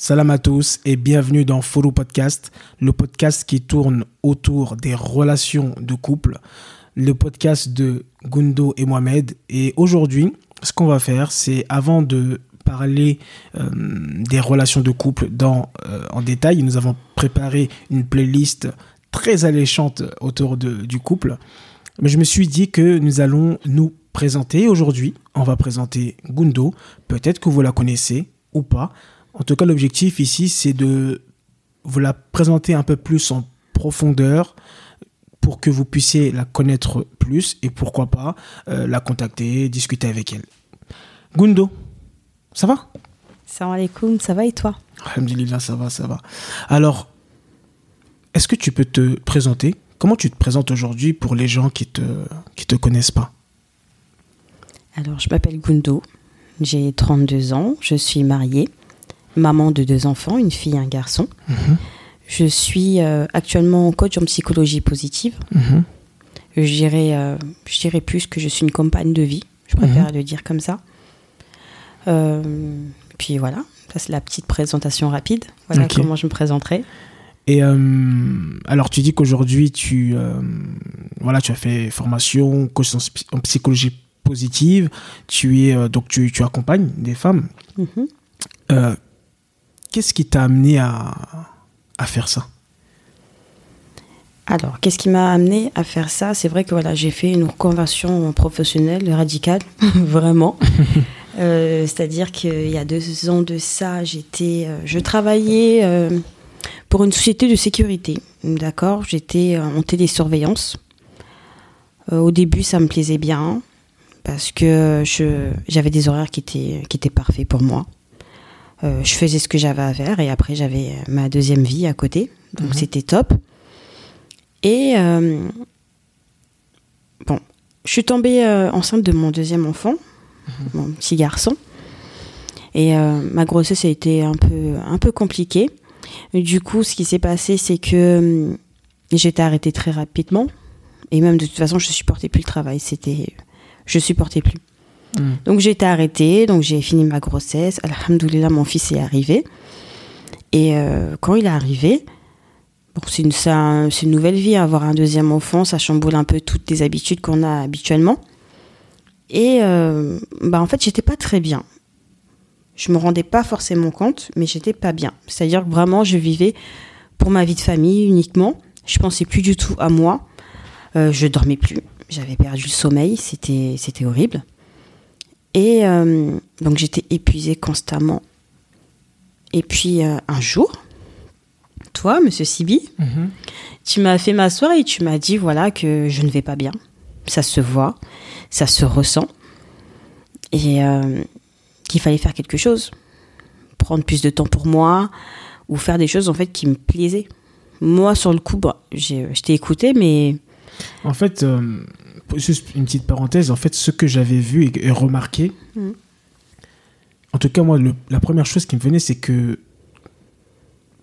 Salam à tous et bienvenue dans Follow Podcast, le podcast qui tourne autour des relations de couple, le podcast de Gundo et Mohamed. Et aujourd'hui, ce qu'on va faire, c'est avant de parler euh, des relations de couple euh, en détail, nous avons préparé une playlist très alléchante autour du couple. Mais je me suis dit que nous allons nous présenter aujourd'hui. On va présenter Gundo. Peut-être que vous la connaissez ou pas. En tout cas, l'objectif ici, c'est de vous la présenter un peu plus en profondeur pour que vous puissiez la connaître plus et pourquoi pas euh, la contacter, discuter avec elle. Gundo, ça va? Salam alaikum, ça va et toi? Alhamdulillah, ça va, ça va. Alors, est-ce que tu peux te présenter? Comment tu te présentes aujourd'hui pour les gens qui te, qui te connaissent pas? Alors, je m'appelle Gundo, j'ai 32 ans, je suis mariée maman de deux enfants, une fille et un garçon. Mhm. Je suis euh, actuellement coach en psychologie positive. Mhm. Je, dirais, euh, je dirais plus que je suis une compagne de vie. Je préfère le dire comme ça. Euh, puis voilà, ça c'est la petite présentation rapide. Voilà comment je me présenterai. Et alors, tu dis qu'aujourd'hui, tu, voilà, tu as fait formation, coach en, psychologie positive. Tu es donc tu, tu accompagnes des femmes. Mhm. Euh, Qu'est-ce qui t'a amené à, à faire ça? Alors, qu'est-ce qui m'a amené à faire ça? C'est vrai que voilà, j'ai fait une reconversion professionnelle radicale, vraiment. Euh, C'est-à-dire qu'il y a deux ans de ça, j'étais, euh, je travaillais euh, pour une société de sécurité. D'accord, j'étais en télésurveillance. Au début, ça me plaisait bien parce que je, j'avais des horaires qui étaient, qui étaient parfaits pour moi. Euh, je faisais ce que j'avais à faire et après j'avais ma deuxième vie à côté, donc Mhm. c'était top. Et euh, bon, je suis tombée euh, enceinte de mon deuxième enfant, mon petit garçon. Et euh, ma grossesse a été un peu, un peu compliquée. Du coup, ce qui s'est passé, c'est que hum, été arrêtée très rapidement. Et même de toute façon, je supportais plus le travail. C'était, je supportais plus. Mm. Donc j'ai été arrêtée, donc j'ai fini ma grossesse. Alhamdoulilah, mon fils est arrivé. Et euh, quand il est arrivé, c'est une, nouvelle vie, avoir un deuxième enfant, ça chamboule un peu toutes les habitudes qu'on a habituellement. Et euh, bah, en fait, j'étais pas très bien. Je me rendais pas forcément compte, mais j'étais pas bien. C'est-à-dire que vraiment, je vivais pour ma vie de famille uniquement. Je pensais plus du tout à moi. Euh, je dormais plus. J'avais perdu le sommeil. C'était horrible. Et euh, donc j'étais épuisée constamment. Et puis euh, un jour, toi, Monsieur Sibi, Mhm. tu m'as fait m'asseoir et tu m'as dit voilà que je ne vais pas bien. Ça se voit, ça se ressent. Et euh, qu'il fallait faire quelque chose. Prendre plus de temps pour moi ou faire des choses en fait qui me plaisaient. Moi, sur le coup, bah, j'ai- je t'ai écouté, mais En fait, juste une petite parenthèse, en fait, ce que j'avais vu et, remarqué, Mhm. en tout cas, moi, le- la première chose qui me venait, c'est que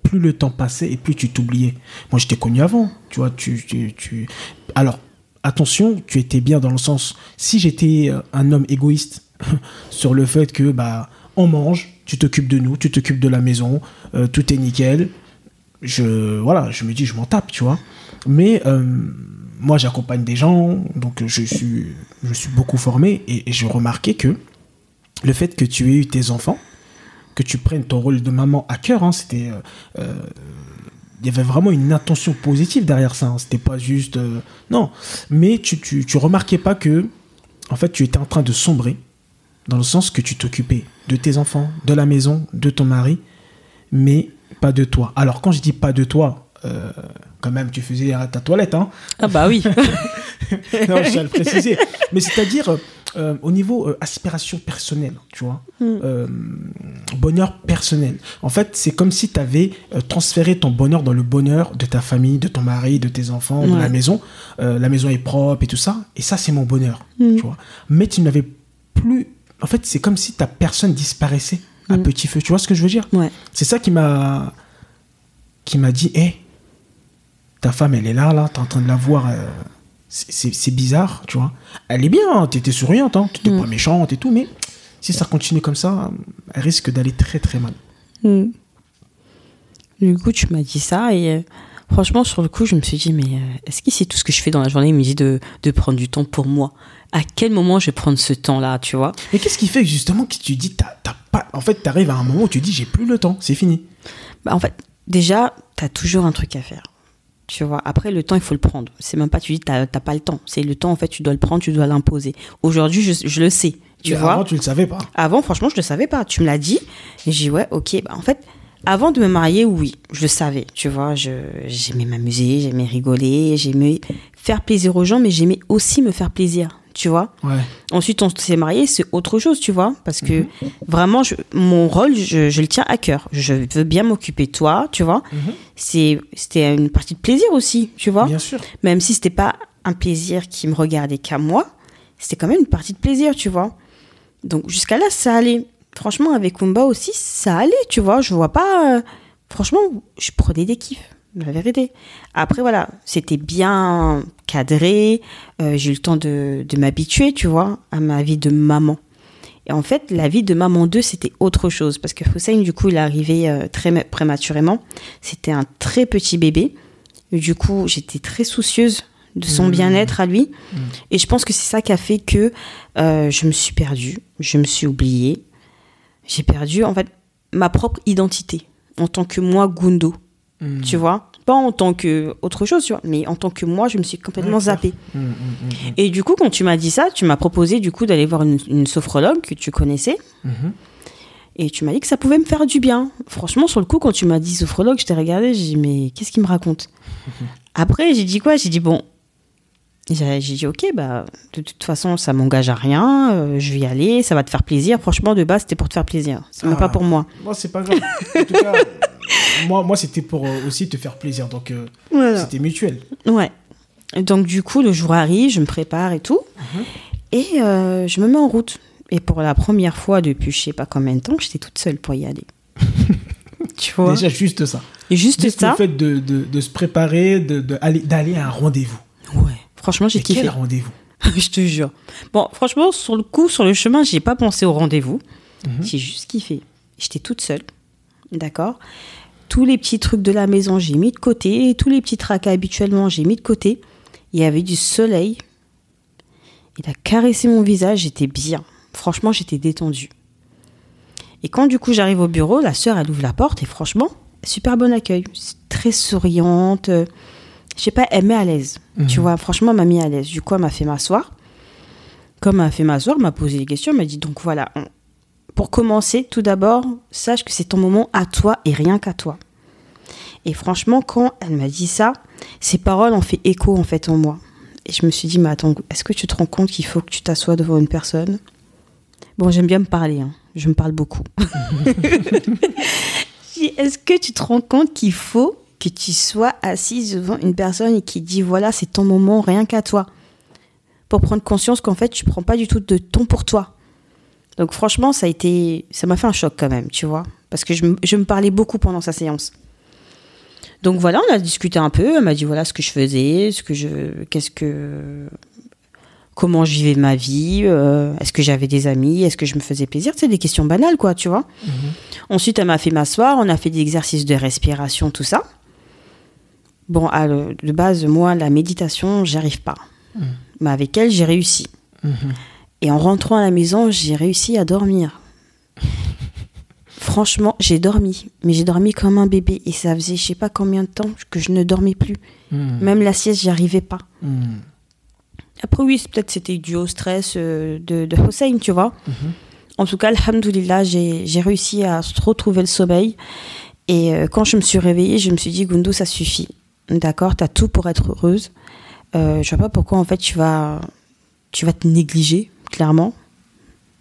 plus le temps passait et plus tu t'oubliais. Moi, j'étais connu avant, tu vois, tu, tu, tu- Alors, attention, tu étais bien dans le sens, si j'étais euh, un homme égoïste sur le fait que, bah, on mange, tu t'occupes de nous, tu t'occupes de la maison, euh, tout est nickel, je, voilà, je me dis, je m'en tape, tu vois. Mais euh, moi, j'accompagne des gens, donc je suis, je suis beaucoup formé et, et je remarquais que le fait que tu aies eu tes enfants, que tu prennes ton rôle de maman à cœur, hein, c'était, euh, euh, il y avait vraiment une intention positive derrière ça. hein, c'était pas juste, euh, non, mais tu, tu, remarquais pas que, en fait, tu étais en train de sombrer dans le sens que tu t'occupais de tes enfants, de la maison, de ton mari, mais pas de toi. Alors quand je dis pas de toi, euh, quand même tu faisais ta toilette, hein. ah bah oui. non, je le préciser. Mais c'est-à-dire euh, au niveau euh, aspiration personnelle, tu vois, euh, bonheur personnel. En fait, c'est comme si tu avais transféré ton bonheur dans le bonheur de ta famille, de ton mari, de tes enfants, de la maison. La maison est propre et tout ça. Et ça, c'est mon bonheur, Mm. tu vois. Mais tu n'avais plus. En fait, c'est comme si ta personne disparaissait à Mm. petit feu. Tu vois ce que je veux dire? Ouais. c'est ça qui m'a qui m'a dit hé ta femme elle est là là t'es en train de la voir euh, c'est- bizarre tu vois elle est bien hein, t'étais souriante hein, t'étais Mm. pas méchante et tout mais si ça continue comme ça elle risque d'aller très très mal Mm. Du coup, tu m'as dit ça et euh, franchement, sur le coup, je me suis dit, mais euh, est-ce qu'il sait tout ce que je fais dans la journée? Il me dit de, de prendre du temps pour moi. À quel moment je vais prendre ce temps-là, tu vois? Mais qu'est-ce qui fait justement que tu dis, t'as, t'as pas. En fait, t'arrives à un moment où tu dis, j'ai plus le temps, c'est fini? Bah, En fait, déjà, tu as toujours un truc à faire. Tu vois, après, le temps, il faut le prendre. C'est même pas, tu dis, t'as pas le temps. C'est le temps, en fait, tu dois le prendre, tu dois l'imposer. Aujourd'hui, je, je le sais. Tu Mais vois Avant, tu le savais pas. Avant, franchement, je le savais pas. Tu me l'as dit. J'ai dit, ouais, ok. Bah, en fait, avant de me marier, oui, je le savais. Tu vois, je, j'aimais m'amuser, j'aimais rigoler, j'aimais faire plaisir aux gens, mais j'aimais aussi me faire plaisir. Tu vois Ouais. Ensuite, on s'est marié, c'est autre chose, tu vois, parce que vraiment, je- mon rôle, je, je le tiens à cœur. Je veux bien m'occuper de toi, tu vois. C'est, c'était une partie de plaisir aussi, tu vois. Bien sûr. Même si c'était pas un plaisir qui me regardait qu'à moi, c'était quand même une partie de plaisir, tu vois. Donc jusqu'à là, ça allait. Franchement, avec Kumba aussi, ça allait, tu vois. Je vois pas. euh, Franchement, je prenais des kiffs, la vérité. Après, voilà, c'était bien cadré. euh, J'ai eu le temps de, de m'habituer, tu vois, à ma vie de maman. Et en fait, la vie de maman 2, c'était autre chose. Parce que Hussein, du coup, il est arrivé euh, très ma- prématurément. C'était un très petit bébé. Et du coup, j'étais très soucieuse de son Mmh. bien-être à lui. Et je pense que c'est ça qui a fait que euh, je me suis perdue. Je me suis oubliée. J'ai perdu, en fait, ma propre identité. En tant que moi, Gundo. Mm. Tu vois? Pas en tant que autre chose, tu vois. Mais en tant que moi, je me suis complètement Ouais, zappée. Mm, mm. Et du coup, quand tu m'as dit ça, tu m'as proposé du coup d'aller voir une, une sophrologue que tu connaissais. Mhm. Et tu m'as dit que ça pouvait me faire du bien. Franchement, sur le coup, quand tu m'as dit sophrologue, je t'ai regardé, j'ai dit, mais qu'est-ce qu'il me raconte? Après, j'ai dit quoi? J'ai dit, bon. J'ai dit, ok, bah, de toute façon, ça m'engage à rien, euh, je vais y aller, ça va te faire plaisir. Franchement, de base, c'était pour te faire plaisir. C'est Ah. pas pour moi. Moi, c'est pas grave. En tout cas, moi, moi c'était pour euh, aussi te faire plaisir. Donc, euh, c'était mutuel. Ouais. Donc du coup, le jour arrive, je me prépare et tout. Et euh, je me mets en route. Et pour la première fois depuis je sais pas combien de temps, j'étais toute seule pour y aller. tu vois? Déjà, juste ça. Et juste Juste ça. le fait de, de, de se préparer, de, de aller, d'aller à un rendez-vous. Ouais. Franchement, j'ai kiffé. quel rendez-vous je te jure. Bon, franchement, sur le coup, sur le chemin, j'ai pas pensé au rendez-vous. Mhm. J'ai juste kiffé. J'étais toute seule. D'accord? Tous les petits trucs de la maison, j'ai mis de côté. Tous les petits tracas habituellement, j'ai mis de côté. Il y avait du soleil. Il a caressé mon visage, j'étais bien. Franchement, j'étais détendue. Et quand du coup j'arrive au bureau, la sœur, elle ouvre la porte et franchement, super bon accueil. Très souriante. Je sais pas, elle met à l'aise. Tu vois, franchement, elle m'a mis à l'aise. Du coup, elle m'a fait m'asseoir. Comme elle m'a fait m'asseoir, elle m'a posé des questions. Elle m'a dit donc voilà, on- pour commencer, tout d'abord, sache que c'est ton moment à toi et rien qu'à toi. Et franchement, quand elle m'a dit ça, ces paroles ont fait écho en fait en moi. Et je me suis dit, mais attends, est-ce que tu te rends compte qu'il faut que tu t'assoies devant une personne? Bon, j'aime bien me parler, hein. je me parle beaucoup. Est-ce que tu te rends compte qu'il faut que tu sois assise devant une personne et qui dit, voilà, c'est ton moment, rien qu'à toi Pour prendre conscience qu'en fait, tu prends pas du tout de temps pour toi. Donc franchement, ça a été, ça m'a fait un choc quand même, tu vois, parce que je, me- je me parlais beaucoup pendant sa séance. Donc voilà, on a discuté un peu. Elle m'a dit voilà ce que je faisais, ce que je, qu'est-ce que, comment je vivais ma vie, euh, est-ce que j'avais des amis, est-ce que je me faisais plaisir, c'est des questions banales quoi, tu vois. Ensuite, elle m'a fait m'asseoir, on a fait des exercices de respiration, tout ça. Bon, à de base, moi, la méditation, j'arrive pas. Mais avec elle, j'ai réussi. Et en rentrant à la maison, j'ai réussi à dormir. Franchement, j'ai dormi. Mais j'ai dormi comme un bébé. Et ça faisait je sais pas combien de temps que je ne dormais plus. Mm. Même la sieste, j'y arrivais pas. Après, oui, peut-être c'était dû au stress euh, de, de Hossein, tu vois. En tout cas, alhamdoulilah, j'ai j'ai réussi à retrouver le sommeil. Et euh, quand je me suis réveillée, je me suis dit, Gundo, ça suffit. D'accord, t'as tout pour être heureuse. Euh, je vois pas pourquoi, en fait, tu vas, tu vas te négliger, clairement.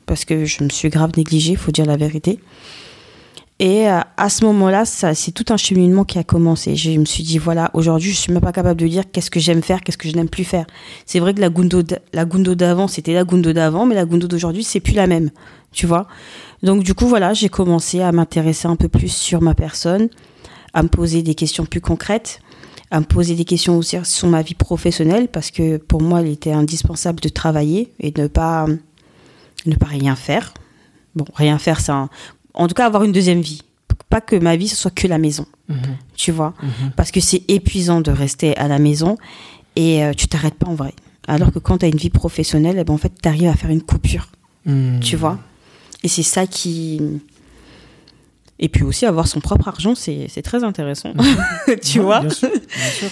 Parce que je me suis grave négligée, faut dire la vérité. Et euh, à ce moment-là, c'est tout un cheminement qui a commencé. Je me suis dit, voilà, aujourd'hui, je suis même pas capable de dire qu'est-ce que j'aime faire, qu'est-ce que je n'aime plus faire. C'est vrai que la Gundo, la Gundo d'avant, c'était la Gundo d'avant, mais la Gundo d'aujourd'hui, c'est plus la même. Tu vois? Donc, du coup, voilà, j'ai commencé à m'intéresser un peu plus sur ma personne, à me poser des questions plus concrètes, à me poser des questions aussi sur ma vie professionnelle, parce que pour moi, il était indispensable de travailler et de ne pas, ne pas rien faire. Bon, rien faire, c'est un- En tout cas, avoir une deuxième vie. pas que ma vie ce soit que la maison. Mhm. Tu vois? Mhm. Parce que c'est épuisant de rester à la maison et euh, tu t'arrêtes pas en vrai. Alors que quand tu as une vie professionnelle, eh ben, en fait, tu arrives à faire une coupure. Mhm. Tu vois? Et c'est ça qui. Et puis aussi, avoir son propre argent, c'est très intéressant. tu Ouais, vois Bien sûr, bien sûr.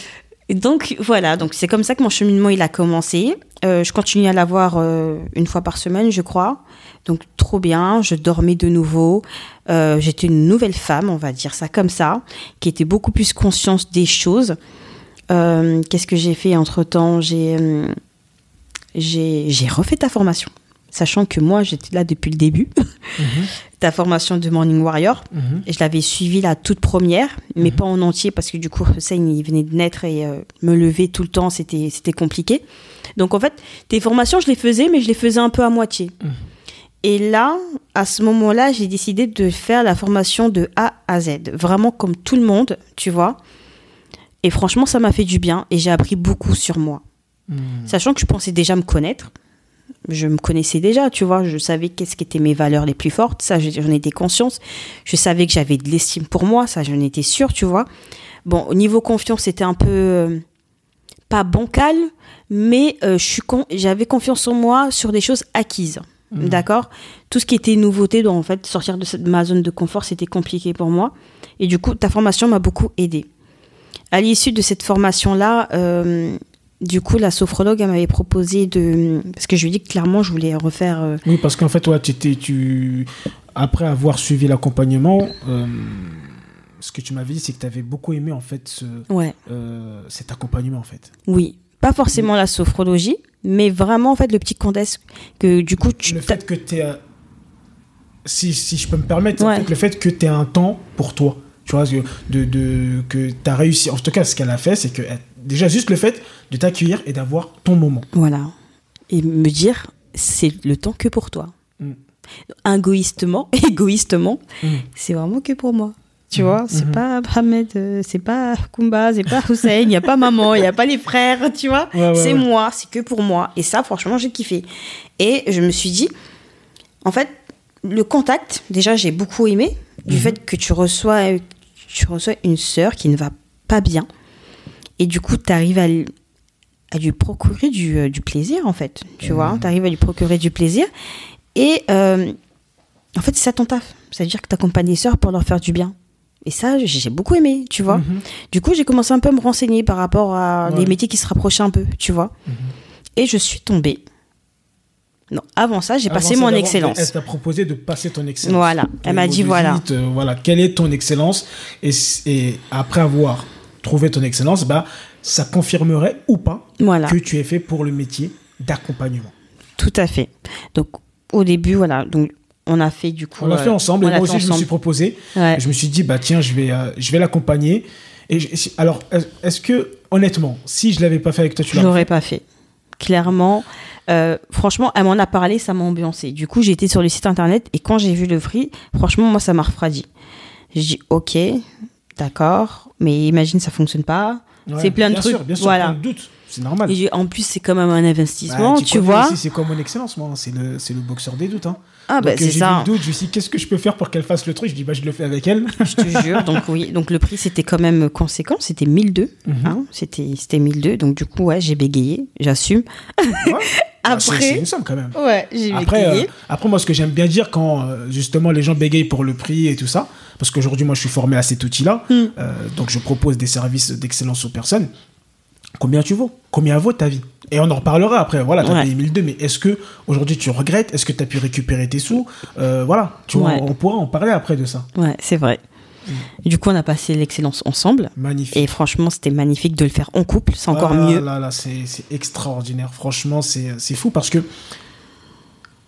Et donc voilà, donc c'est comme ça que mon cheminement il a commencé. Euh, je continue à l'avoir euh, une fois par semaine, je crois. Donc trop bien, je dormais de nouveau. Euh, J'étais une nouvelle femme, on va dire ça comme ça, qui était beaucoup plus consciente des choses. Qu'est-ce que j'ai fait entre temps J'ai j'ai j'ai refait ta formation, sachant que moi j'étais là depuis le début. Mhm. ta formation de Morning Warrior. Mhm. Et je l'avais suivi la toute première, mais pas en entier parce que du coup, Hussein, il venait de naître et euh, me lever tout le temps, c'était c'était compliqué. Donc en fait, tes formations, je les faisais, mais je les faisais un peu à moitié. Mhm. Et là, à ce moment-là, j'ai décidé de faire la formation de A à Z, vraiment comme tout le monde, tu vois. Et franchement, ça m'a fait du bien et j'ai appris beaucoup sur moi. Mhm. Sachant que je pensais déjà me connaître. Je me connaissais déjà, tu vois. Je savais qu'est-ce qui étaient mes valeurs les plus fortes. Ça, j'en étais conscience. Je savais que j'avais de l'estime pour moi. Ça, j'en étais sûre, tu vois. Bon, au niveau confiance, c'était un peu. euh, pas bancal, mais euh, je suis con- j'avais confiance en moi sur des choses acquises. Mhm. D'accord Tout ce qui était nouveauté, donc en fait, sortir de, cette- de ma zone de confort, c'était compliqué pour moi. Et du coup, ta formation m'a beaucoup aidée. À l'issue de cette formation-là, euh, du coup, la sophrologue, elle m'avait proposé de. Parce que je lui ai dit que clairement, je voulais refaire. euh, Oui, parce qu'en fait, ouais, étais- tu... après avoir suivi l'accompagnement, euh, ce que tu m'avais dit, c'est que tu avais beaucoup aimé en fait ce, Ouais, euh, cet accompagnement en fait. oui. Pas forcément la sophrologie, mais vraiment, en fait, le petit contexte que du coup, tu. le fait que tu si, si je peux me permettre, Ouais. le fait que tu aies un temps pour toi. Tu vois, que- de, de, que tu as réussi. En tout cas, ce qu'elle a fait, c'est que elle- déjà juste le fait de t'accueillir et d'avoir ton moment. Voilà. Et me dire, c'est le temps que pour toi. Mm. Égoïstement, égoïstement, Mm. c'est vraiment que pour moi. Tu Mhm. vois, c'est Mhm. pas Ahmed, euh, c'est pas Kumba, c'est pas Hussein, il n'y a pas maman, il n'y a pas les frères, tu vois. Ouais, ouais, c'est ouais. moi, c'est que pour moi. Et ça, franchement, j'ai kiffé. Et je me suis dit, en fait, le contact, déjà, j'ai beaucoup aimé du Mhm. fait que tu reçois, tu reçois une sœur qui ne va pas bien. Et du coup, tu arrives à, lui procurer du, euh, du plaisir, en fait. Tu vois, tu arrives à lui procurer du plaisir. Et euh, en fait, c'est ça ton taf. C'est-à-dire que tu accompagnes les sœurs pour leur faire du bien. Et ça, j'ai beaucoup aimé, tu vois. Mhm. Du coup, j'ai commencé un peu à me renseigner par rapport à Ouais. les métiers qui se rapprochaient un peu, tu vois. Mhm. Et je suis tombée. Non, avant ça, j'ai passé mon excellence. Elle t'a proposé de passer ton excellence. Voilà. Elle m'a dit, voilà. te- voilà. Quelle est ton excellence? Et après avoir trouvé ton excellence, bah, ça confirmerait ou pas Voilà. que tu es fait pour le métier d'accompagnement. Tout à fait. Donc, au début, voilà. Donc, on a fait du coup. On l'a euh, fait ensemble on et moi fait aussi je me ensemble. suis proposé. Ouais. Je me suis dit bah tiens je vais euh, je vais l'accompagner. Et je- alors est- est-ce que honnêtement si je l'avais pas fait avec toi tu Je l'aurais l'aurais pas fait. Clairement, euh, franchement, elle m'en a parlé, ça m'a ambiancé. Du coup, été sur le site internet et quand j'ai vu le prix, franchement, moi, ça m'a refroidi. J'ai dit, ok, d'accord, mais imagine, ça fonctionne pas. c'est plein de bien trucs. Sûr, bien sûr, Voilà. plein de doutes. C'est normal. Et en plus, c'est quand même un investissement, Bah, tu vois. C'est quoi mon excellence moi C'est le c'est le boxeur des doutes. Hein. Ah, bah, c'est j'ai ça. doute. Je me suis dit qu'est-ce que je peux faire pour qu'elle fasse le truc? Je dis bah je le fais avec elle. Je te jure. Donc, oui. Donc, le prix, c'était quand même conséquent. C'était 1002. Mhm. hein. C'était, c'était 1002. Donc, du coup, ouais, j'ai bégayé. J'assume. Ouais. C'est- Après- c'est une somme quand même. Ouais, j'ai Après, bégayé. euh, après, moi, ce que j'aime bien dire quand euh, justement les gens bégayent pour le prix et tout ça, parce qu'aujourd'hui, moi, je suis formé à cet outil-là, Mm. euh, donc je propose des services d'excellence aux personnes. Combien tu vaux? Combien vaut ta vie? Et on en reparlera après. Voilà, tu as Ouais. payé 1002, mais est-ce que aujourd'hui tu regrettes? Est-ce que tu as pu récupérer tes sous? Euh, Voilà, tu vois, Ouais. on, on pourra en parler après de ça. Ouais, c'est vrai. Du coup, on a passé l'excellence ensemble. Magnifique. Et franchement, c'était magnifique de le faire en couple. C'est encore Ah mieux. Là, là, c'est extraordinaire. Franchement, c'est c'est fou parce que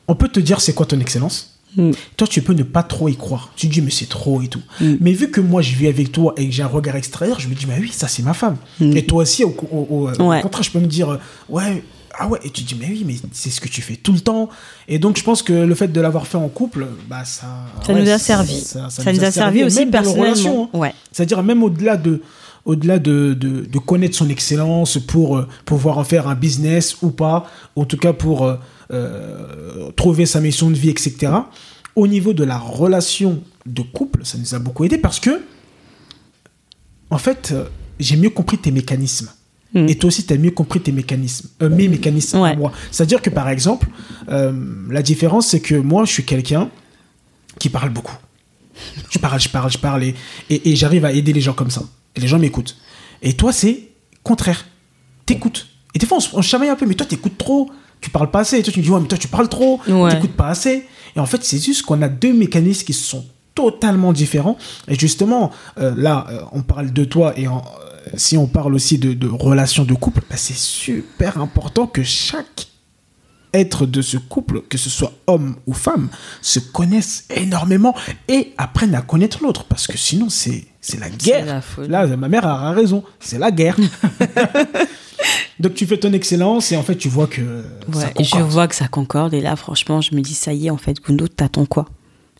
on peut te dire c'est quoi ton excellence? Mm. Toi, tu peux ne pas trop y croire. Tu te dis, mais c'est trop et tout. Mm. Mais vu que moi, je vis avec toi et que j'ai un regard extérieur, je me dis, mais oui, ça, c'est ma femme. Mm. Et toi aussi, au, au- au- au Ouais. contraire, je peux me dire, euh, ouais, ah ouais. Et tu te dis, mais oui, mais c'est ce que tu fais tout le temps. Et donc, je pense que le fait de l'avoir fait en couple, bah, ça. Ça ouais, nous a servi. Ça, Ça, nous a servi aussi personnellement. hein. Ouais. C'est-à-dire même au-delà de, au-delà de, de, de connaître son excellence pour euh, pouvoir en faire un business ou pas, en tout cas pour euh, euh, trouver sa mission de vie, etc. Au niveau de la relation de couple, ça nous a beaucoup aidé parce que, en fait, j'ai mieux compris tes mécanismes. Mm. Et toi aussi, tu as mieux compris tes mécanismes, mes mécanismes Ouais. moi. C'est-à-dire que, par exemple, la différence, c'est que moi, je suis quelqu'un qui parle beaucoup. Je parle, je parle, je parle, et, et, et j'arrive à aider les gens comme ça. Et les gens m'écoutent. Et toi, c'est contraire. T'écoutes. Et des fois, on, se- on chamaille un peu, mais toi, t'écoutes trop. Tu parles pas assez. Et toi, tu me dis, ouais, mais toi, tu parles trop. Ouais. T'écoutes pas assez. Et en fait, c'est juste qu'on a deux mécanismes qui sont totalement différents. Et justement, euh, là, euh, on parle de toi et en- euh, si on parle aussi de, de relations de couple, bah, c'est super important que chaque être de ce couple, que ce soit homme ou femme, se connaissent énormément et apprennent à connaître l'autre. Parce que sinon, c'est c'est la guerre. la. Là, ma mère a raison. C'est la guerre. Donc, tu fais ton excellence et en fait, tu vois que ça Ouais, je vois que ça concorde. Et là, franchement, je me dis, ça y est, en fait, Gundo, t'attends quoi?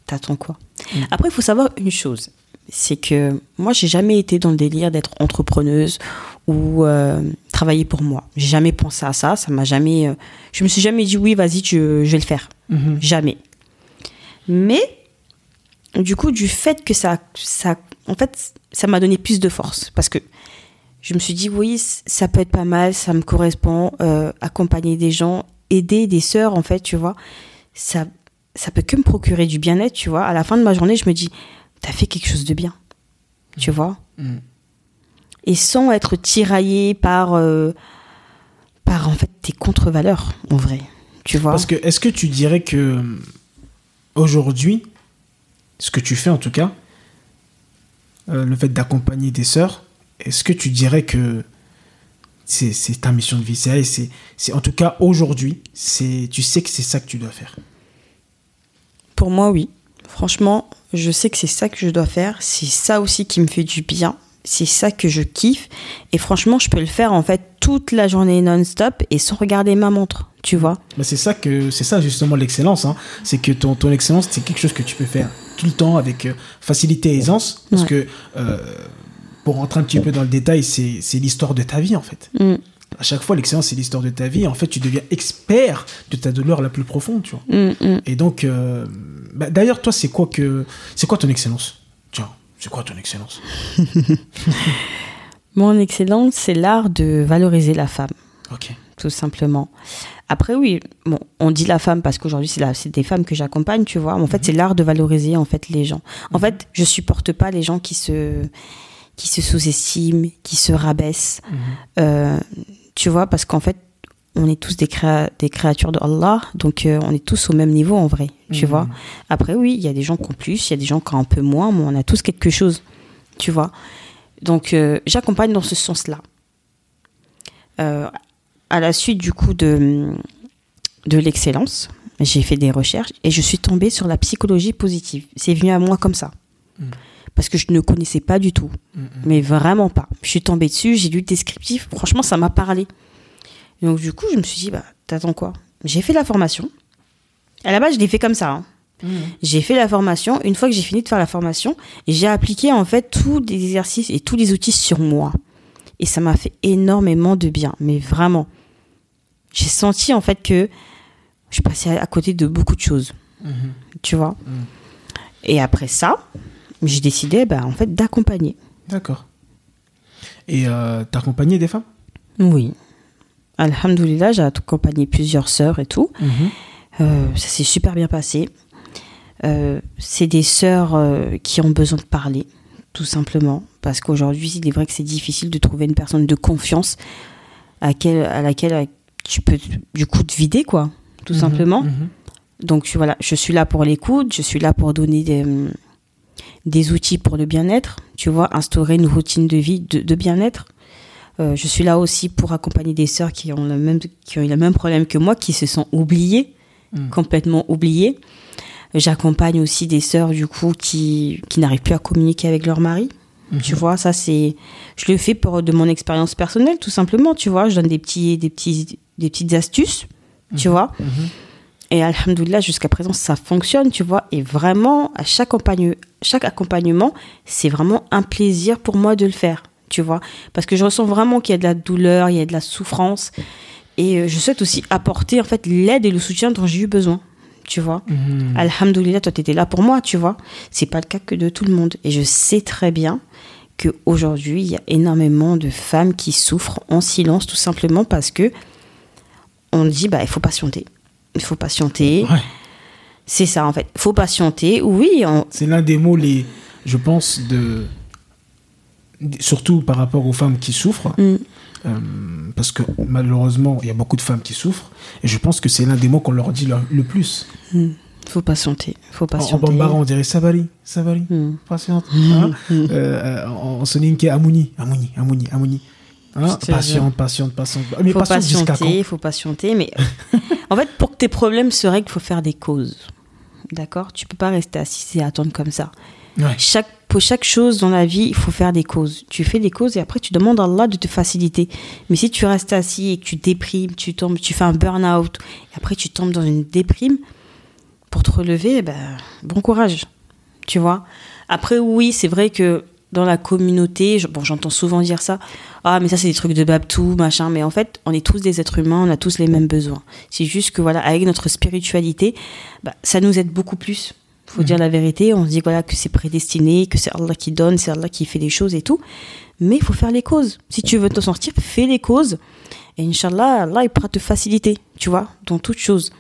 T'attends quoi? Mm. Après, il faut savoir une chose. C'est que moi, j'ai jamais été dans le délire d'être entrepreneuse ou euh, travailler pour moi. J'ai jamais pensé à ça. Ça m'a jamais. euh, je me suis jamais dit, oui, vas-y, je vais le faire. Mhm. Jamais. Mais, du coup, du fait que ça, ça en fait, ça m'a donné plus de force. Parce que je me suis dit, oui, ça peut être pas mal, ça me correspond, euh, accompagner des gens, aider des sœurs, en fait, tu vois. Ça, ça peut que me procurer du bien-être, tu vois. À la fin de ma journée, je me dis, t'as fait quelque chose de bien, tu vois. Mhm. Et sans être tiraillé par, euh, par, en fait, tes contre-valeurs, en vrai, tu vois? Parce que, est-ce que tu dirais que aujourd'hui, ce que tu fais en tout cas, euh, le fait d'accompagner des sœurs, est-ce que tu dirais que c'est c'est ta mission de vie C'est c'est- c'est- en tout cas aujourd'hui, c'est tu sais que c'est ça que tu dois faire? Pour moi, oui. Franchement, je sais que c'est ça que je dois faire. C'est ça aussi qui me fait du bien. C'est ça que je kiffe. Et franchement, je peux le faire en fait toute la journée non-stop et sans regarder ma montre. Tu vois Mais c'est ça que c'est ça justement l'excellence. hein. C'est que ton, ton excellence, c'est quelque chose que tu peux faire tout le temps avec euh, facilité et aisance. Parce Ouais. que euh, pour rentrer un petit peu dans le détail, c'est l'histoire de ta vie en fait. Mm, À chaque fois, l'excellence, c'est l'histoire de ta vie. En fait, tu deviens expert de ta douleur la plus profonde, tu vois. mm, mm. Et donc, euh, bah, d'ailleurs, toi, c'est quoi que, c'est quoi ton excellence? C'est quoi ton excellence Mon excellence, c'est l'art de valoriser la femme, Ok. tout simplement. Après, oui, bon, on dit la femme parce qu'aujourd'hui, c'est des femmes que j'accompagne, tu vois. Mais en fait, c'est l'art de valoriser en fait les gens. En fait, je supporte pas les gens qui se qui se sous-estiment, qui se rabaissent. Euh, tu vois, parce qu'en fait, on est tous des, créa- des créatures de Allah, donc euh, on est tous au même niveau en vrai, tu Mhm. vois. Après, oui, il y a des gens qui ont plus, il y a des gens qui ont un peu moins, mais on a tous quelque chose, tu vois. Donc, euh, j'accompagne dans ce sens-là. Euh, à la suite, du coup, de, de l'excellence, j'ai fait des recherches et je suis tombée sur la psychologie positive. C'est venu à moi comme ça. Mhm. Parce que je ne connaissais pas du tout Mhm. mais vraiment pas. Je suis tombée dessus, j'ai lu le descriptif, franchement, ça m'a parlé. Et donc, du coup, je me suis dit, bah, t'attends quoi? J'ai fait la formation. À la base, je l'ai fait comme ça. hein. J'ai fait la formation. Une fois que j'ai fini de faire la formation, j'ai appliqué en fait tous les exercices et tous les outils sur moi. Et ça m'a fait énormément de bien, mais vraiment. J'ai senti en fait que je passais à côté de beaucoup de choses, Mhm. tu vois? Mhm. Et après ça, j'ai décidé bah, en fait d'accompagner. D'accord. Et euh, t'as accompagné des femmes? Oui. Alhamdoulilah, j'ai accompagné plusieurs sœurs et tout. Euh, ça s'est super bien passé. Euh, c'est des sœurs euh, qui ont besoin de parler, tout simplement. Parce qu'aujourd'hui, il est vrai que c'est difficile de trouver une personne de confiance à, quel- à laquelle tu peux, du coup, te vider, quoi, tout Mhm. simplement. Mhm. Donc voilà, je suis là pour l'écoute, je suis là pour donner des, des outils pour le bien-être, tu vois, instaurer une routine de vie de, de bien-être. Euh, je suis là aussi pour accompagner des sœurs qui ont, le même, qui ont eu le même problème que moi, qui se sont oubliées, Mhm. complètement oubliées. J'accompagne aussi des sœurs, du coup, qui, qui n'arrivent plus à communiquer avec leur mari. Tu vois, ça c'est. Je le fais pour de mon expérience personnelle, tout simplement, tu vois. Je donne des, petits, des, petits, des petites astuces, tu vois. Mhm. Et alhamdoulilah, jusqu'à présent, ça fonctionne, tu vois. Et vraiment, à chaque, accompagne- chaque accompagnement, c'est vraiment un plaisir pour moi de le faire, tu vois. Parce que je ressens vraiment qu'il y a de la douleur, il y a de la souffrance. Et euh, je souhaite aussi apporter, en fait, l'aide et le soutien dont j'ai eu besoin, tu vois. Mhm. Alhamdoulilah, toi, tu étais là pour moi, tu vois. C'est pas le cas que de tout le monde. Et je sais très bien qu'aujourd'hui, il y a énormément de femmes qui souffrent en silence, tout simplement parce que on dit, bah, il faut patienter. Il faut patienter. Ouais. C'est ça, en fait. Il faut patienter. Oui, on- C'est l'un des mots, les, je pense, de. Surtout par rapport aux femmes qui souffrent. Mm. Euh, parce que malheureusement, il y a beaucoup de femmes qui souffrent. Et je pense que c'est l'un des mots qu'on leur dit le, le plus. faut patienter. faut En, en patienter. bambara, on dirait Savali, Savali, Mm. patiente. hein. Euh, euh, en soninké, Amouni, Amouni, Amouni, Amouni. Hein, patiente, patiente, patiente. Mais faut patiente patienter, il faut patienter. Mais en fait, pour que tes problèmes se règlent, il faut faire des causes. D'accord? Tu peux pas rester assis et attendre comme ça. Ouais. Chaque, pour chaque chose dans la vie, il faut faire des causes. Tu fais des causes et après tu demandes à Allah de te faciliter. Mais si tu restes assis et que tu déprimes, tu tombes, tu fais un burn-out, et après tu tombes dans une déprime, pour te relever, eh ben, bon courage. Tu vois? Après, oui, c'est vrai que dans la communauté, bon, j'entends souvent dire ça. Ah, mais ça, c'est des trucs de babtou, machin. Mais en fait, on est tous des êtres humains, on a tous les mêmes besoins. C'est juste que, voilà, avec notre spiritualité, bah, ça nous aide beaucoup plus. Faut dire la vérité. On se dit, voilà, que c'est prédestiné, que c'est Allah qui donne, c'est Allah qui fait les choses et tout. Mais il faut faire les causes. Si tu veux t'en sortir, fais les causes. Et Inch'Allah, Allah, il pourra te faciliter, tu vois, dans toute chose.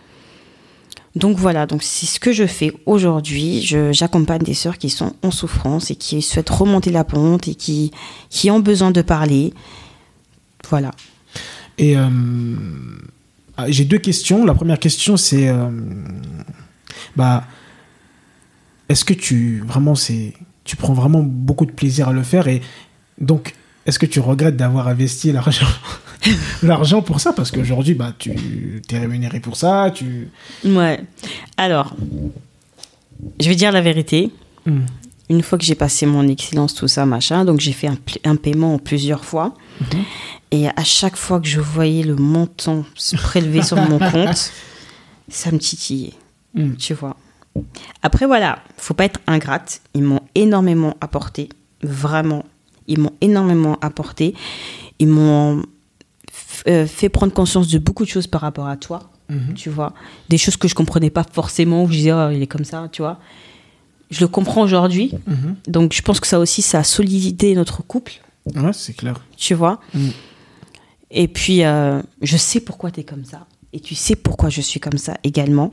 Donc voilà, donc c'est ce que je fais aujourd'hui. J'accompagne des sœurs qui sont en souffrance et qui souhaitent remonter la pente et qui, qui ont besoin de parler. Voilà. Et euh, ah, j'ai deux questions. La première question, c'est euh, bah, est-ce que tu vraiment c'est tu prends vraiment beaucoup de plaisir à le faire et donc est-ce que tu regrettes d'avoir investi l'argent l'argent pour ça? Parce qu'aujourd'hui bah tu t'es rémunéré pour ça tu Ouais. Alors, je vais dire la vérité. Hmm. Une fois que j'ai passé mon excellence, tout ça, machin, donc j'ai fait un, paiement en plusieurs fois. Mhm. Et à chaque fois que je voyais le montant se prélever sur mon compte, ça me titillait. Hmm. Tu vois. Après, voilà, faut pas être ingrate. Ils m'ont énormément apporté. Vraiment. Ils m'ont énormément apporté. Ils m'ont euh, fait prendre conscience de beaucoup de choses par rapport à toi. Mhm. Tu vois. Des choses que je comprenais pas forcément, où je disais, oh, il est comme ça, tu vois. Je le comprends aujourd'hui. Mhm. Donc, je pense que ça aussi, ça a solidité notre couple, ouais c'est clair tu vois. Mm. Et puis, euh, je sais pourquoi tu es comme ça. Et tu sais pourquoi je suis comme ça également.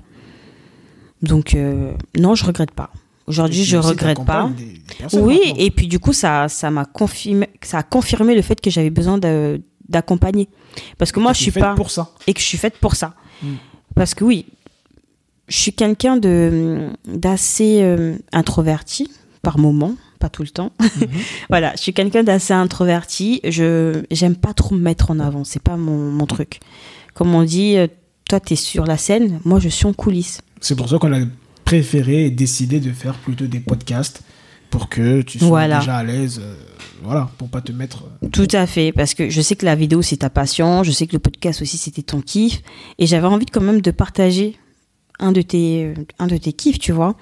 Donc, euh, non, je regrette pas. Aujourd'hui, Et je regrette pas. des- des Oui, et puis du coup, ça, ça m'a confirmé, ça a confirmé le fait que j'avais besoin d'accompagner. Parce que moi, Que je suis pas pour ça et que je suis faite pour ça. Mm. Parce que oui, je suis quelqu'un de d'assez euh, introverti par moment, pas tout le temps. Mhm. voilà, je suis quelqu'un d'assez introverti. Je j'aime pas trop me mettre en avant, c'est pas mon, mon truc. Comme on dit, euh, toi tu es sur la scène, moi je suis en coulisses. C'est pour ça qu'on a préféré et décidé de faire plutôt des podcasts pour que tu sois Voilà. déjà à l'aise euh, voilà pour pas te mettre euh, Tout à fait, parce que je sais que la vidéo c'est ta passion, je sais que le podcast aussi c'était ton kiff, et j'avais envie quand même de partager un de tes, un de tes kiffs, tu vois.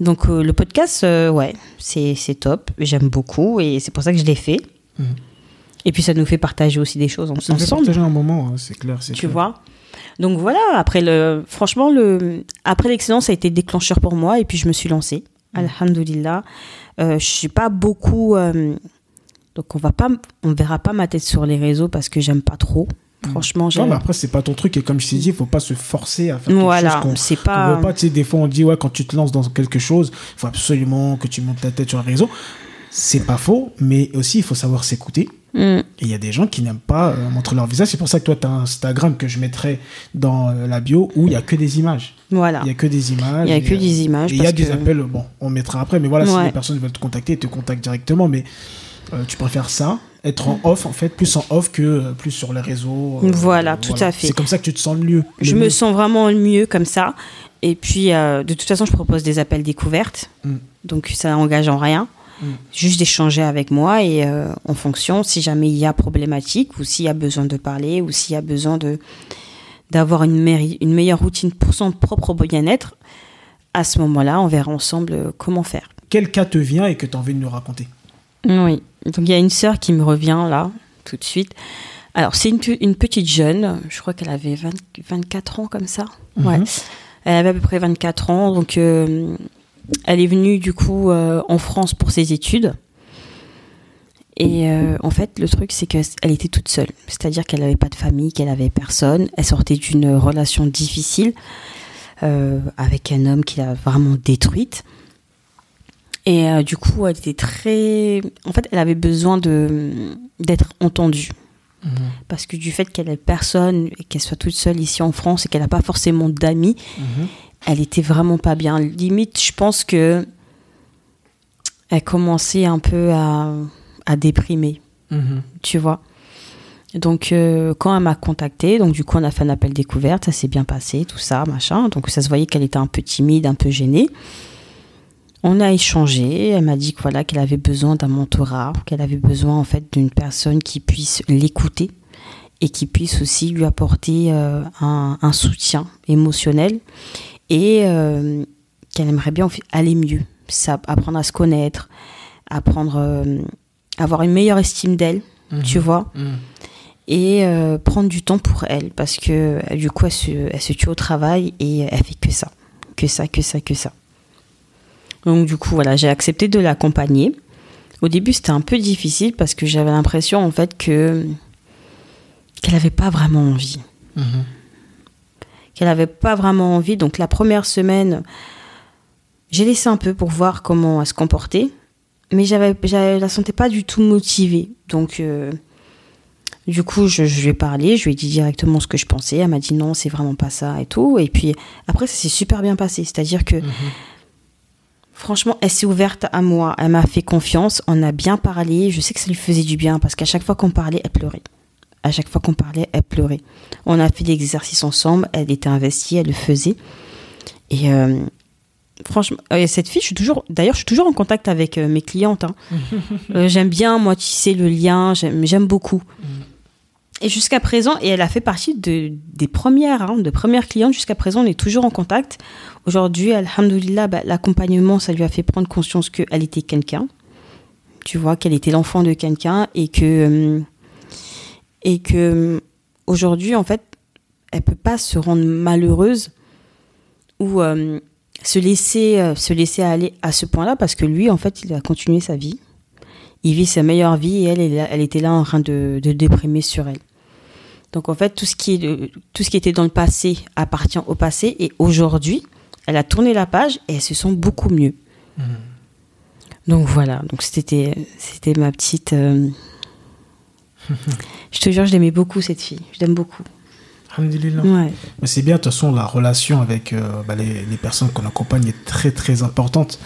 Donc euh, le podcast, euh, ouais, c'est top, j'aime beaucoup, et c'est pour ça que je l'ai fait. Mhm. Et puis ça nous fait partager aussi des choses en- ça fait ensemble, partager un moment hein, c'est clair c'est tu clair. vois? Donc voilà, après le, franchement, le, après l'excellence ça a été déclencheur pour moi, et puis je me suis lancée. Alhamdulillah. Euh, je suis pas beaucoup. euh, donc on va pas, on verra pas ma tête sur les réseaux parce que j'aime pas trop. Franchement, non mais après c'est pas ton truc et comme je t'ai dit il faut pas se forcer à faire quelque Voilà, chose qu'on c'est pas. veut pas tu sais des fois on dit ouais quand tu te lances dans quelque chose il faut absolument que tu montes ta tête sur les réseaux c'est pas faux mais aussi il faut savoir s'écouter Mm, Et il y a des gens qui n'aiment pas euh, montrer leur visage. C'est pour ça que toi, tu as un Instagram que je mettrai dans euh, la bio où il n'y a que des images. voilà. Il n'y a que des images. Il y a et, que euh, des images. et il y a des que- appels, bon, on mettra après, mais voilà, si les personnes veulent te contacter, ils te contactent directement. Mais euh, tu préfères ça, être en off, en fait, plus en off que euh, plus sur les réseaux. euh, Voilà, tout à fait. C'est comme ça que tu te sens le mieux. Je me sens vraiment le mieux comme ça. Et puis, euh, de toute façon, je propose des appels découvertes. Mm. Donc, ça n'engage en rien. Mm. Juste d'échanger avec moi et euh, en fonction, si jamais il y a problématique ou s'il y a besoin de parler ou s'il y a besoin de d'avoir une, meilleure- une meilleure routine pour son propre bien-être, à ce moment-là, on verra ensemble euh, comment faire. Quel cas te vient et que tu as envie de nous raconter? Oui. Donc il y a une sœur qui me revient là, tout de suite. Alors c'est une, petite jeune, je crois qu'elle avait 20 24 ans comme ça. Mhm. Ouais. Elle avait à peu près 24 ans, donc euh, elle est venue du coup euh, en France pour ses études. Et euh, en fait, le truc, c'est qu'elle était toute seule. C'est-à-dire qu'elle n'avait pas de famille, qu'elle avait personne. Elle sortait d'une relation difficile avec un homme qui l'a vraiment détruite. Et du coup, elle était très. En fait, elle avait besoin de d'être entendue. Mhm. Parce que du fait qu'elle ait personne et qu'elle soit toute seule ici en France et qu'elle n'a pas forcément d'amis, mhm. Elle était vraiment pas bien. Limite, je pense que elle commençait un peu à, à déprimer. Mhm. Tu vois donc euh, quand elle m'a contactée, donc du coup on a fait un appel découverte, ça s'est bien passé, tout ça, machin. Donc ça se voyait qu'elle était un peu timide, un peu gênée. On a échangé, elle m'a dit voilà, qu'elle avait besoin d'un mentorat, qu'elle avait besoin en fait d'une personne qui puisse l'écouter et qui puisse aussi lui apporter euh, un, soutien émotionnel et euh, qu'elle aimerait bien aller mieux, ça, apprendre à se connaître, apprendre euh, avoir une meilleure estime d'elle, mhm. tu vois. Mhm. Et prendre du temps pour elle, parce que du coup, elle se, elle se tue au travail et elle fait que ça, que ça, que ça, que ça. Donc du coup, voilà, j'ai accepté de l'accompagner. Au début, c'était un peu difficile parce que j'avais l'impression en fait que qu'elle n'avait pas vraiment envie. Mhm. Qu'elle n'avait pas vraiment envie. Donc la première semaine, j'ai laissé un peu pour voir comment elle se comportait, mais j'avais, je la sentais pas du tout motivée. Donc euh, du coup, je, lui ai parlé, je lui ai dit directement ce que je pensais. Elle m'a dit non, c'est vraiment pas ça et tout. Et puis après, ça s'est super bien passé. C'est-à-dire que mhm. Franchement, elle s'est ouverte à moi. Elle m'a fait confiance. On a bien parlé. Je sais que ça lui faisait du bien parce qu'à chaque fois qu'on parlait, elle pleurait. À chaque fois qu'on parlait, elle pleurait. On a fait des exercices ensemble. Elle était investie. Elle le faisait. Et euh, franchement, euh, cette fille, je suis toujours. D'ailleurs, je suis toujours en contact avec euh, mes clientes. Hein. j'aime bien moi tisser le lien. J'aime beaucoup. Mm. Et jusqu'à présent, et elle a fait partie de, des premières, hein, de premières clientes. Jusqu'à présent, on est toujours en contact. Aujourd'hui, alhamdoulilah, bah, l'accompagnement, ça lui a fait prendre conscience qu'elle était quelqu'un. Tu vois, qu'elle était l'enfant de quelqu'un et que. Euh, et que. Euh, aujourd'hui, en fait, elle peut pas se rendre malheureuse ou euh, se, laisser, se laisser aller à ce point-là parce que lui, en fait, il a continué sa vie. Il vit sa meilleure vie et elle, elle, était là en train de, de déprimer sur elle. Donc en fait, tout ce qui, est, tout ce qui était dans le passé appartient au passé et aujourd'hui, elle a tourné la page et elle se sent beaucoup mieux. Mhm. Donc voilà, donc c'était c'était ma petite. Euh, je te jure, je l'aimais beaucoup cette fille. Je l'aime beaucoup. Ouais. Mais c'est bien, de toute façon, la relation avec euh, bah, les, les, personnes qu'on accompagne est très très importante.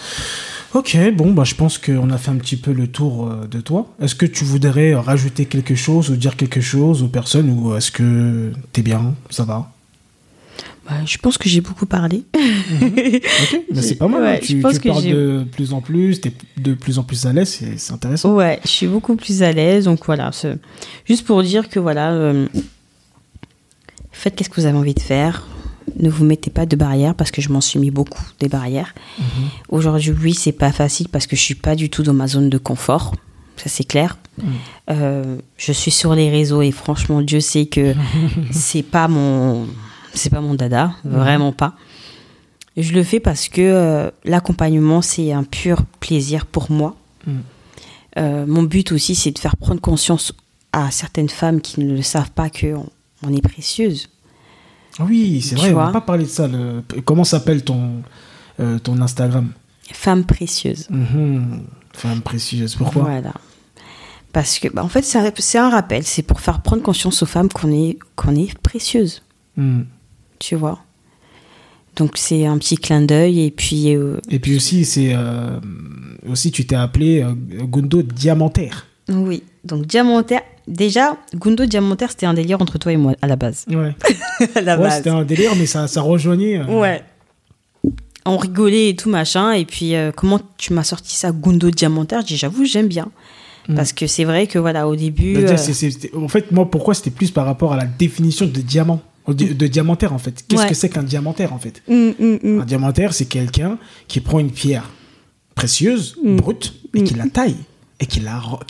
Ok, bon, bah, je pense qu'on a fait un petit peu le tour euh, de toi. Est-ce que tu voudrais rajouter quelque chose ou dire quelque chose aux personnes ou est-ce que t'es bien, ça va? Bah, je pense que j'ai beaucoup parlé. Ok, c'est pas mal. Hein. tu, parles de plus en plus, tu es de plus en plus à l'aise, c'est intéressant. Ouais, je suis beaucoup plus à l'aise. Donc voilà, juste pour dire que voilà, euh, faites qu'est-ce que vous avez envie de faire. Ne vous mettez pas de barrières parce que je m'en suis mis beaucoup des barrières. Mhm. Aujourd'hui, oui, c'est pas facile parce que je suis pas du tout dans ma zone de confort. Ça, c'est clair. Mhm. Euh, je suis sur les réseaux et franchement, Dieu sait que c'est pas mon c'est pas mon dada, vraiment pas. Je le fais parce que euh, l'accompagnement, c'est un pur plaisir pour moi. Mhm. Euh, mon but aussi, c'est de faire prendre conscience à certaines femmes qui ne le savent pas qu'on on est précieuse. Oui, c'est vrai, on n'a pas parlé de ça. Comment s'appelle ton, euh, ton Instagram? Femme précieuse. Mhm. Femme précieuse, pourquoi? Voilà. Parce que, bah, en fait, c'est un, rappel. C'est pour faire prendre conscience aux femmes qu'on est, qu'on est précieuse tu vois. Donc c'est un petit clin d'œil et puis. Euh, et puis aussi c'est euh, aussi tu t'es appelé euh, Gundo Diamantaire. Oui, donc Diamantaire. Déjà, Gundo Diamantaire, c'était un délire entre toi et moi à la base. Ouais. à la ouais, c'était un délire, mais ça, ça rejoignait. Ouais. On rigolait et tout machin. Et puis comment tu m'as sorti ça, Gundo Diamantaire? Dis j'avoue, j'aime bien. Mm. Parce que c'est vrai que voilà, au début. Bah, en fait, moi, pourquoi c'était plus par rapport à la définition de diamant? De diamantaire en fait. Qu'est-ce que c'est qu'un diamantaire en fait? Mm, mm, mm. Un diamantaire, c'est quelqu'un qui prend une pierre précieuse, brute, et qui la taille, et qui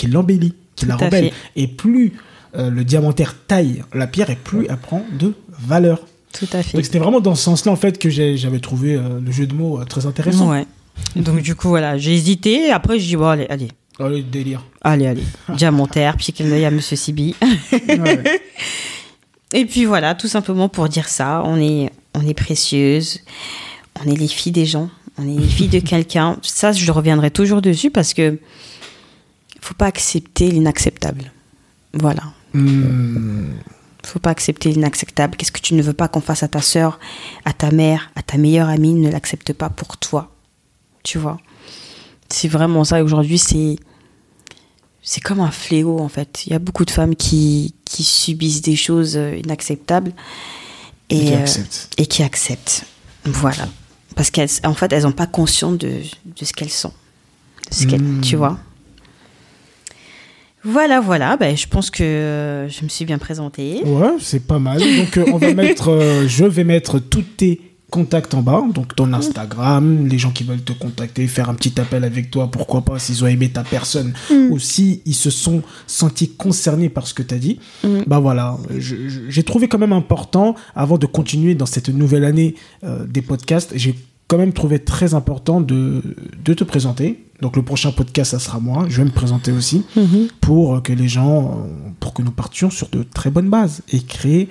l'embellit, qui la rebelle. Et plus euh, le diamantaire taille la pierre, et plus elle prend de valeur. Tout à fait. Donc c'était vraiment dans ce sens-là en fait que j'ai- j'avais trouvé euh, le jeu de mots euh, très intéressant. Ouais. Donc du coup voilà, j'ai hésité. Après je dis bon allez, allez, le délire. allez, allez. Diamantaire, puis clin d'œil à Monsieur Sibi. Ouais. Et puis voilà, tout simplement pour dire ça, on est, on est précieuses, on est les filles des gens, on est les filles de quelqu'un. Ça, je reviendrai toujours dessus parce que faut pas accepter l'inacceptable. Voilà. Hmm. Faut pas accepter l'inacceptable. Qu'est-ce que tu ne veux pas qu'on fasse à ta sœur, à ta mère, à ta meilleure amie, ne l'accepte pas pour toi. Tu vois? C'est vraiment ça. Aujourd'hui, c'est c'est comme un fléau en fait. Il y a beaucoup de femmes qui, qui subissent des choses euh, inacceptables Et et, qui euh, accepte. et qui acceptent. Voilà. Parce qu'en en fait, elles n'ont pas conscience de, de ce qu'elles sont. De ce qu'elles- Mm. Tu vois Voilà, voilà. Ben, je pense que euh, je me suis bien présentée. Ouais, c'est pas mal. Donc, euh, on va mettre, euh, je vais mettre tous tes contacts en bas. Donc, ton Instagram, les gens qui veulent te contacter, faire un petit appel avec toi, pourquoi pas, s'ils ont aimé ta personne ou si ils se sont sentis concernés par ce que tu as dit. Mm. Bah voilà, j'ai trouvé quand même important, avant de continuer dans cette nouvelle année euh, des podcasts, j'ai quand même trouvé très important de, de te présenter. Donc, le prochain podcast, ça sera moi. Je vais me présenter aussi Mhm. pour que les gens, euh, pour que nous partions sur de très bonnes bases et créer,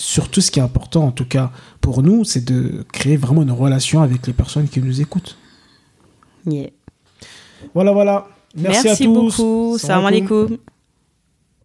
surtout ce qui est important en tout cas pour nous, c'est de créer vraiment une relation avec les personnes qui nous écoutent. Yeah. Voilà, voilà. Merci, à tous. beaucoup. Salam alaikum.